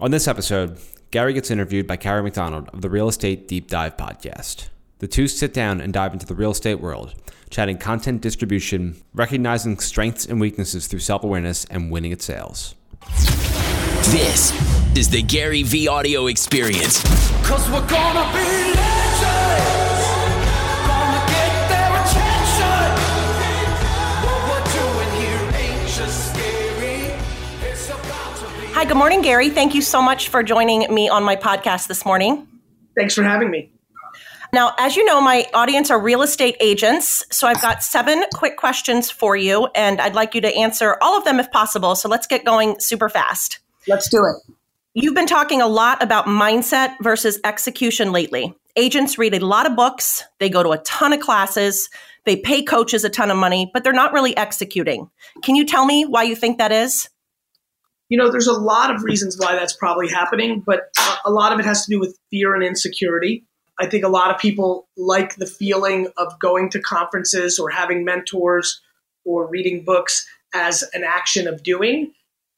On this episode, Gary gets interviewed by Kara Macdonald of the Real Estate Deep Dive podcast. The two sit down and dive into the real estate world, chatting content distribution, recognizing strengths and weaknesses through self awareness, and winning at sales. This is the Gary V audio experience. Cause we're gonna be legends. Hi, good morning, Gary. Thank you so much for joining me on my podcast this morning. Thanks for having me. Now, as you know, my audience are real estate agents. So I've got seven quick questions for you, and I'd like you to answer all of them if possible. So let's get going super fast. Let's do it. You've been talking a lot about mindset versus execution lately. Agents read a lot of books, they go to a ton of classes, they pay coaches a ton of money, but they're not really executing. Can you tell me why you think that is? You know, there's a lot of reasons why that's probably happening, but a- a lot of it has to do with fear and insecurity. I think a lot of people like the feeling of going to conferences or having mentors or reading books as an action of doing.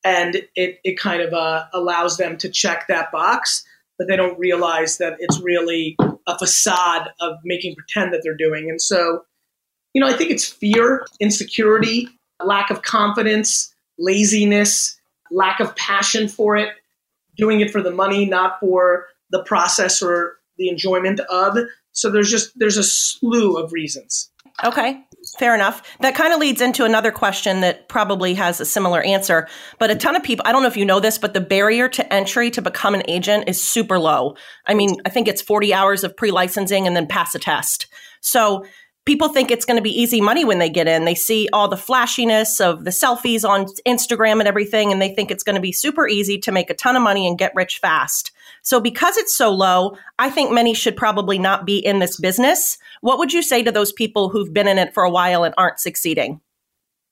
And it, it kind of uh, allows them to check that box, but they don't realize that it's really a facade of making pretend that they're doing. And so, you know, I think it's fear, insecurity, lack of confidence, laziness, lack of passion for it, doing it for the money, not for the process or the enjoyment of. So there's just there's a slew of reasons. Okay, fair enough. That kind of leads into another question that probably has a similar answer. But a ton of people, I don't know if you know this, but the barrier to entry to become an agent is super low. I mean, I think it's 40 hours of pre licensing and then pass a test. So people think it's going to be easy money when they get in. They see all the flashiness of the selfies on Instagram and everything, and they think it's going to be super easy to make a ton of money and get rich fast. So, because it's so low, I think many should probably not be in this business. What would you say to those people who've been in it for a while and aren't succeeding?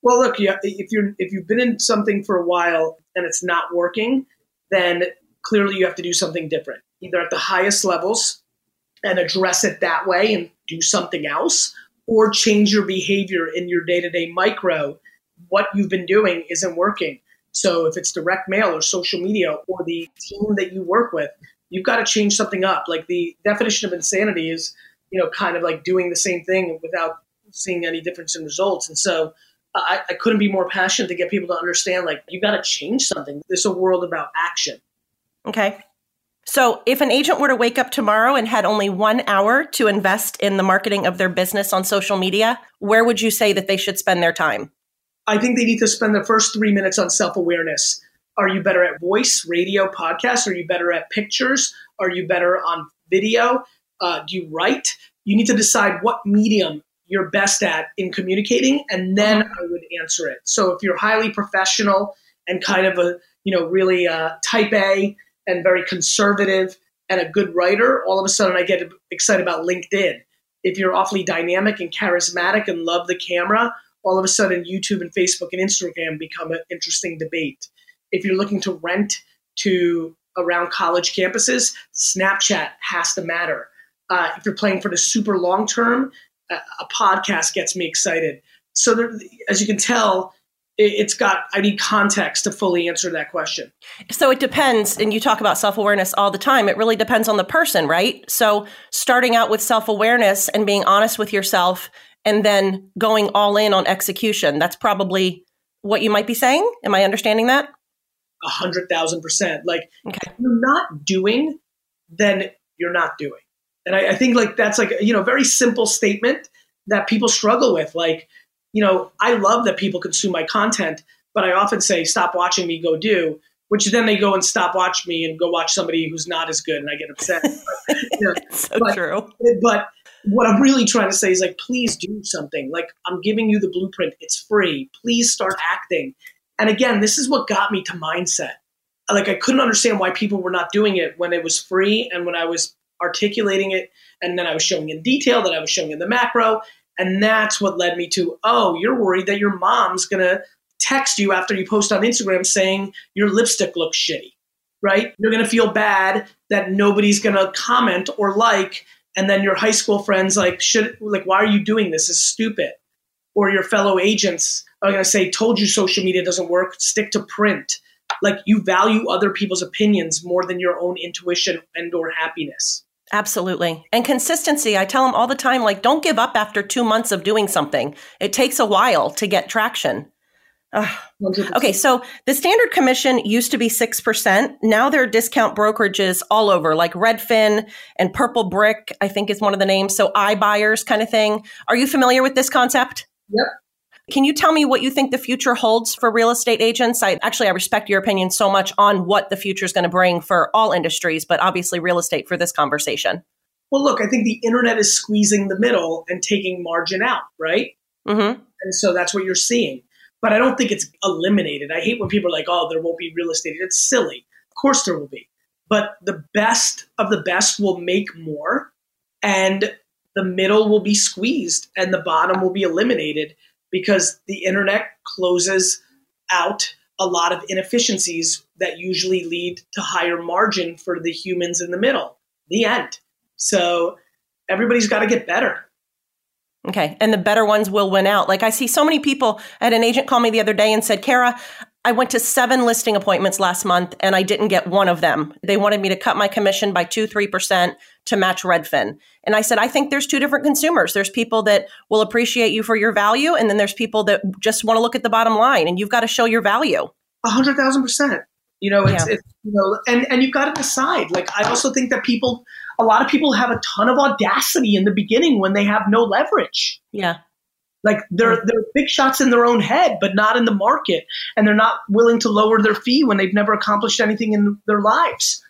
Well, look, if you're if you've been in something for a while and it's not working, then clearly you have to do something different, either at the highest levels and address it that way and do something else, or change your behavior in your day to day micro. What you've been doing isn't working. So if it's direct mail or social media or the team that you work with, you've got to change something up. Like the definition of insanity is, you know, kind of like doing the same thing without seeing any difference in results. And so I, I couldn't be more passionate to get people to understand like you've got to change something. This is a world about action. Okay. So, if an agent were to wake up tomorrow and had only one hour to invest in the marketing of their business on social media, where would you say that they should spend their time? I think they need to spend the first three minutes on self awareness. Are you better at voice, radio, podcast? Are you better at pictures? Are you better on video? Uh, do you write? You need to decide what medium you're best at in communicating, and then I would answer it. So if you're highly professional and kind of a you know really uh, type A and very conservative and a good writer, all of a sudden I get excited about LinkedIn. If you're awfully dynamic and charismatic and love the camera, all of a sudden YouTube and Facebook and Instagram become an interesting debate. If you're looking to rent to around college campuses, Snapchat has to matter. Uh, if you're playing for the super long term, a, a podcast gets me excited. So there, as you can tell, it's got I need context to fully answer that question. So, it depends, and you talk about self awareness all the time. It really depends on the person, right? So, starting out with self awareness and being honest with yourself, and then going all in on execution, that's probably what you might be saying. Am I understanding that? A hundred thousand percent. Like Okay. if you're not doing, then you're not doing. And I, I think like that's like you know very simple statement that people struggle with. Like you know I love that people consume my content, but I often say stop watching me, go do. Which then they go and stop watch me and go watch somebody who's not as good, and I get upset. But, you know, So But- true. but what I'm really trying to say is like, please do something. Like I'm giving you the blueprint. It's free. Please start acting. And again, this is what got me to mindset. Like I couldn't understand why people were not doing it when it was free and when I was articulating it and then I was showing in detail, that I was showing in the macro. And that's what led me to, oh, you're worried that your mom's gonna text you after you post on Instagram saying your lipstick looks shitty, right? You're gonna feel bad that nobody's gonna comment or like and then your high school friends like should like why are you doing this this is stupid or your fellow agents are going to say told you social media doesn't work stick to print Like you value other people's opinions more than your own intuition and or happiness. Absolutely. And consistency, I tell them all the time like, don't give up after two months of doing something. It takes a while to get traction. Ugh. Okay, so the standard commission used to be 6%. Now there are discount brokerages all over, like Redfin and Purple Brick, I think is one of the names. So iBuyers kind of thing. Are you familiar with this concept? Yep. Can you tell me what you think the future holds for real estate agents? I actually I respect your opinion so much on what the future is going to bring for all industries, but obviously real estate for this conversation. Well, look, I think the internet is squeezing the middle and taking margin out, right? Mm-hmm. And so that's what you're seeing. But I don't think it's eliminated. I hate when people are like, oh, there won't be real estate. It's silly. Of course there will be. But the best of the best will make more, and the middle will be squeezed, and the bottom will be eliminated because the internet closes out a lot of inefficiencies that usually lead to higher margin for the humans in the middle. The end. So everybody's got to get better. Okay. And the better ones will win out. Like I see so many people. I had an agent call me the other day and said, Kara, I went to seven listing appointments last month and I didn't get one of them. They wanted me to cut my commission by two, 3% to match Redfin. And I said, I think there's two different consumers. There's people that will appreciate you for your value. And then there's people that just want to look at the bottom line and you've got to show your value. A hundred thousand percent. You know, it's, Yeah. it's you know, and and you've got to decide. Like I also think that people, a lot of people have a ton of audacity in the beginning when they have no leverage. Yeah. Like they're they're big shots in their own head, but not in the market, and they're not willing to lower their fee when they've never accomplished anything in their lives.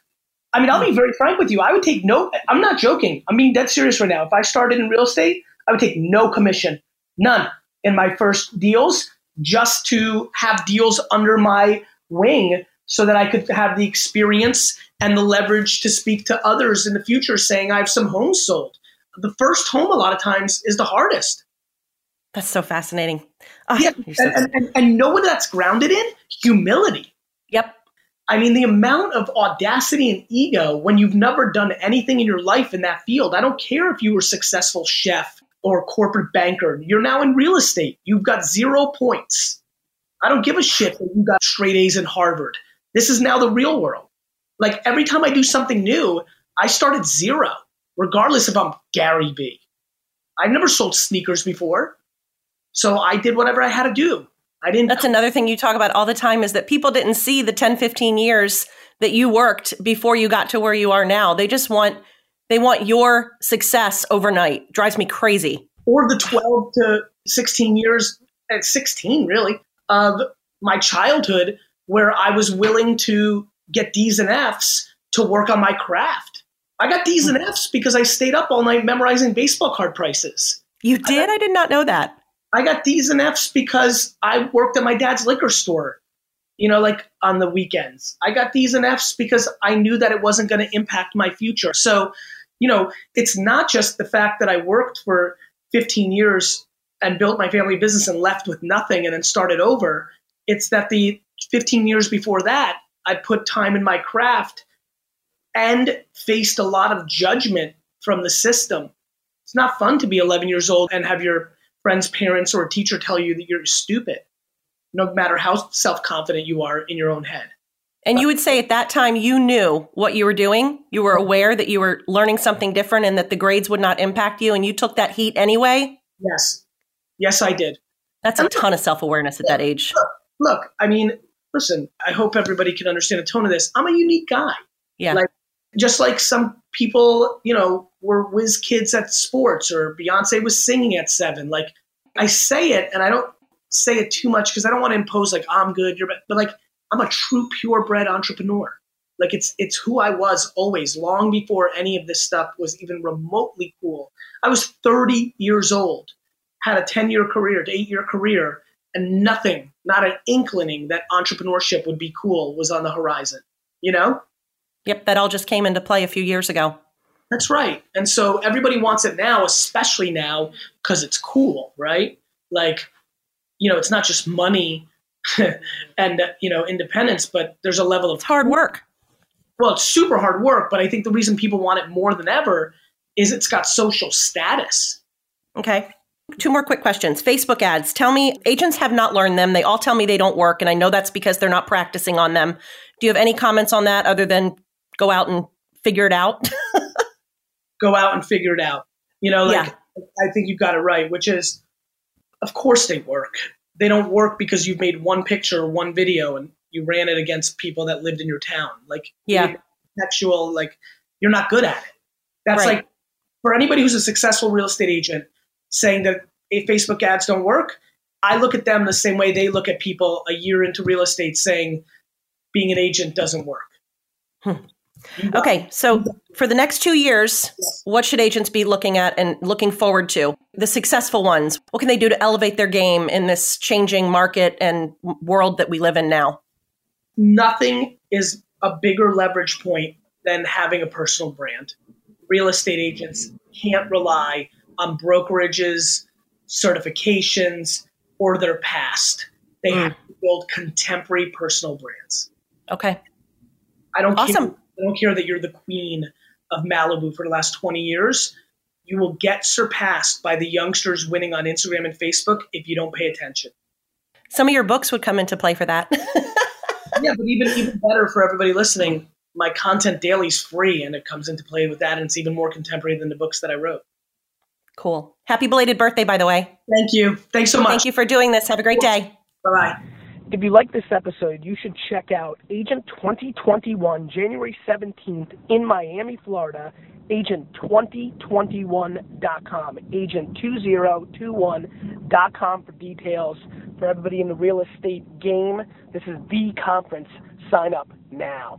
I mean, I'll be hmm. very frank with you. I would take no. I'm not joking. I'm being dead serious right now. If I started in real estate, I would take no commission, none, in my first deals, just to have deals under my wing, so that I could have the experience and the leverage to speak to others in the future, saying I have some homes sold. The first home, a lot of times, is the hardest. That's so fascinating. Ah, Yeah, so- and, and, and, and know what that's grounded in? Humility. yep. I mean, the amount of audacity and ego when you've never done anything in your life in that field. I don't care if you were a successful chef or a corporate banker. You're now in real estate. You've got zero points. I don't give a shit that you got straight A's in Harvard. This is now the real world. Like every time I do something new, I start at zero, regardless if I'm Gary V. I've never sold sneakers before. So I did whatever I had to do. I didn't That's another thing you talk about all the time is that people didn't see the 10, 15 years that you worked before you got to where you are now. They just want they want your success overnight. Drives me crazy. or the 12 to 16 years at 16 really of my childhood where i was willing to get d's and f's to work on my craft i got d's and f's because i stayed up all night memorizing baseball card prices You did? I did not know that. I got d's and f's because i worked at my dad's liquor store you know like on the weekends i got d's and f's because i knew that it wasn't going to impact my future so you know it's not just the fact that i worked for 15 years and built my family business and left with nothing and then started over. It's that the 15 years before that, I put time in my craft and faced a lot of judgment from the system. It's not fun to be 11 years old and have your friend's parents or a teacher tell you that you're stupid, no matter how self confident you are in your own head. And you would say at that time you knew what you were doing. You were aware that you were learning something different and that the grades would not impact you and you took that heat anyway. Yes. Yes, I did. That's a ton of self-awareness at that age. Look, I mean, listen, I hope everybody can understand the tone of this. I'm a unique guy. Yeah. Like, just like some people, you know, were whiz kids at sports or Beyonce was singing at seven. Like, I say it and I don't say it too much because I don't want to impose like I'm good, you're bad. But like, I'm a true purebred entrepreneur. Like it's it's who I was always, long before any of this stuff was even remotely cool. I was 30 years old, had a 10 year career, to eight year career, and nothing, not an inkling that entrepreneurship would be cool was on the horizon. You know? Yep, that all just came into play a few years ago. That's right. And so everybody wants it now, especially now because it's cool, right? Like, you know, it's not just money and, you know, independence, but there's a level of It's hard work. well, it's super hard work, but I think the reason people want it more than ever is it's got social status. Okay. Two more quick questions. Facebook ads. Tell me, agents have not learned them. They all tell me they don't work, and I know that's because they're not practicing on them. Do you have any comments on that other than go out and figure it out? Go out and figure it out. You know, like Yeah. I think you've got it right, which is, of course they work. They don't work because you've made one picture or one video and you ran it against people that lived in your town. Like, Yeah. actual, like, you're not good at it. That's Right. like for anybody who's a successful real estate agent saying that if Facebook ads don't work. I look at them the same way they look at people a year into real estate saying being an agent doesn't work. Got- okay, so for the next two years, what should agents be looking at and looking forward to? The successful ones. What can they do to elevate their game in this changing market and world that we live in now? nothing is a bigger leverage point than having a personal brand. Real estate agents can't rely on brokerages, certifications, or their past. They Mm. have to build contemporary personal brands. Okay. I don't Awesome. care. I don't care that you're the queen of Malibu for the last 20 years. You will get surpassed by the youngsters winning on Instagram and Facebook if you don't pay attention. Some of your books would come into play for that. yeah, but even even better for everybody listening, my content daily is free and it comes into play with that and it's even more contemporary than the books that I wrote. cool. Happy belated birthday, by the way. Thank you. Thanks so much. Thank you for doing this. Have a great day. Bye bye. If you like this episode, you should check out Agent 2021, January 17th in Miami, Florida. Agent2021.com. Agent2021.com for details. For everybody in the real estate game, this is the conference. Sign up now.